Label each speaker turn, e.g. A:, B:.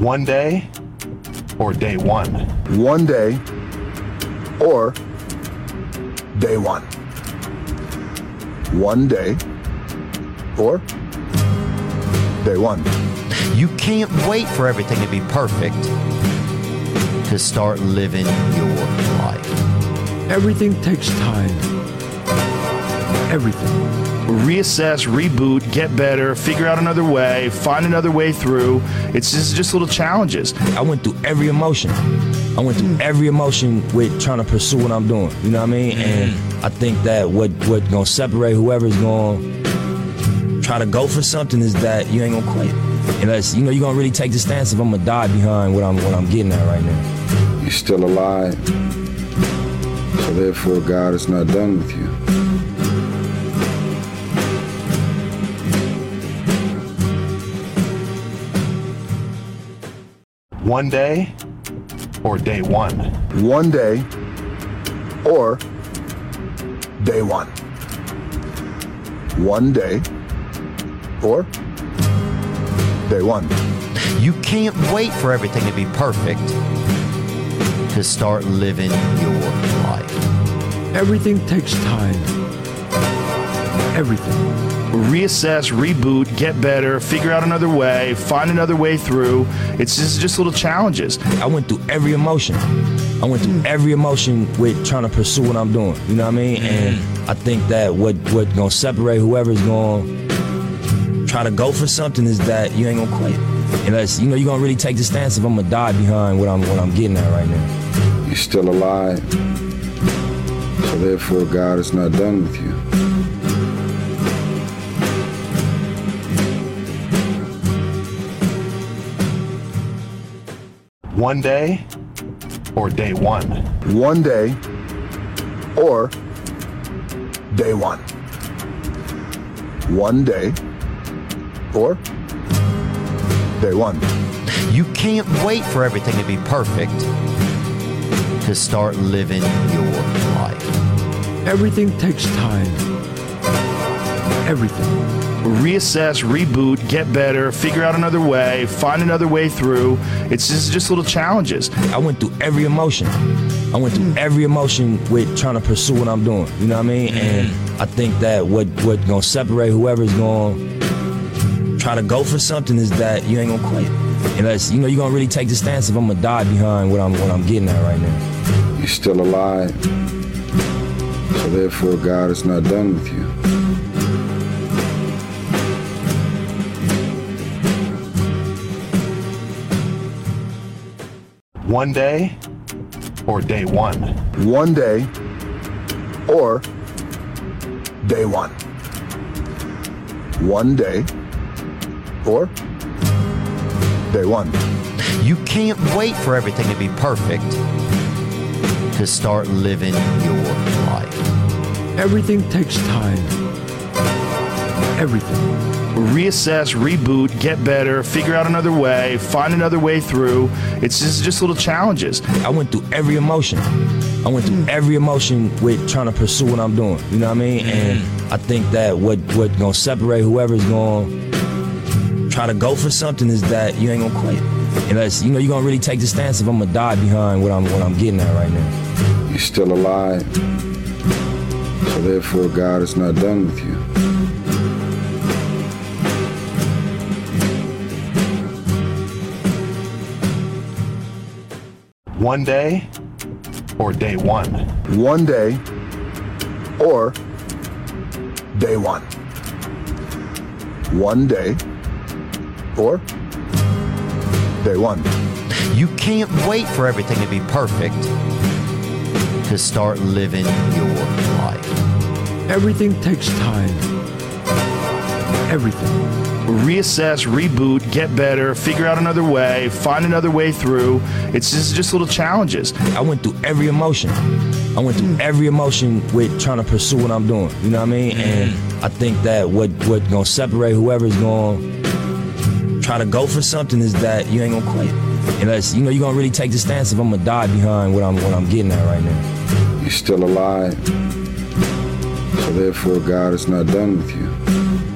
A: One day or day one?
B: One day or day one. One day or day one.
C: You can't wait for everything to be perfect to start living your life.
D: Everything takes time. Everything.
A: Reassess, reboot, get better, figure out another way, find another way through. It's just, just little challenges.
E: I went through every emotion. I went through every emotion with trying to pursue what I'm doing. You know what I mean? Mm. And I think that what what gonna separate whoever's gonna try to go for something is that you ain't gonna quit. Unless you know you're gonna really take the stance if I'm gonna die behind what I'm what I'm getting at right now.
F: You're still alive. So therefore God is not done with you.
A: One day or day one?
B: One day or day one. One day or day one.
C: You can't wait for everything to be perfect to start living your life.
D: Everything takes time. Everything.
A: Reassess, reboot, get better, figure out another way, find another way through. It's just, just little challenges.
E: I went through every emotion. I went through every emotion with trying to pursue what I'm doing. You know what I mean? And mm-hmm. I think that what what gonna separate whoever's gonna try to go for something is that you ain't gonna quit. Unless you know you're gonna really take the stance if I'm gonna die behind what I'm what I'm getting at right now.
F: You're still alive. So therefore God is not done with you.
A: One day or day one?
B: One day or day one. One day or day one.
C: You can't wait for everything to be perfect to start living your life.
D: Everything takes time. Everything.
A: Reassess, reboot, get better, figure out another way, find another way through. It's just, just little challenges.
E: I went through every emotion. I went through every emotion with trying to pursue what I'm doing. You know what I mean? And mm. I think that what what gonna separate whoever's gonna try to go for something is that you ain't gonna quit. Unless you know you're gonna really take the stance if I'm gonna die behind what I'm what I'm getting at right now.
F: You're still alive. So therefore God is not done with you.
A: One day or day one?
B: One day or day one. One day or day one.
C: You can't wait for everything to be perfect to start living your life.
D: Everything takes time. Everything.
A: Reassess, reboot, get better, figure out another way, find another way through. It's just, just little challenges.
E: I went through every emotion. I went through mm. every emotion with trying to pursue what I'm doing. You know what I mean? Mm. And I think that what what gonna separate whoever's gonna try to go for something is that you ain't gonna quit. Unless you know you're gonna really take the stance if I'm gonna die behind what I'm what I'm getting at right now.
F: You're still alive. So therefore God is not done with you.
A: One day or day one?
B: One day or day one. One day or day one.
C: You can't wait for everything to be perfect to start living your life.
D: Everything takes time. Everything.
A: Reassess, reboot, get better, figure out another way, find another way through. It's just, just little challenges.
E: I went through every emotion. I went through every emotion with trying to pursue what I'm doing. You know what I mean? Mm. And I think that what what gonna separate whoever's gonna try to go for something is that you ain't gonna quit. Unless you know you're gonna really take the stance if I'm gonna die behind what I'm what I'm getting at right now.
F: You're still alive. So therefore God is not done with you.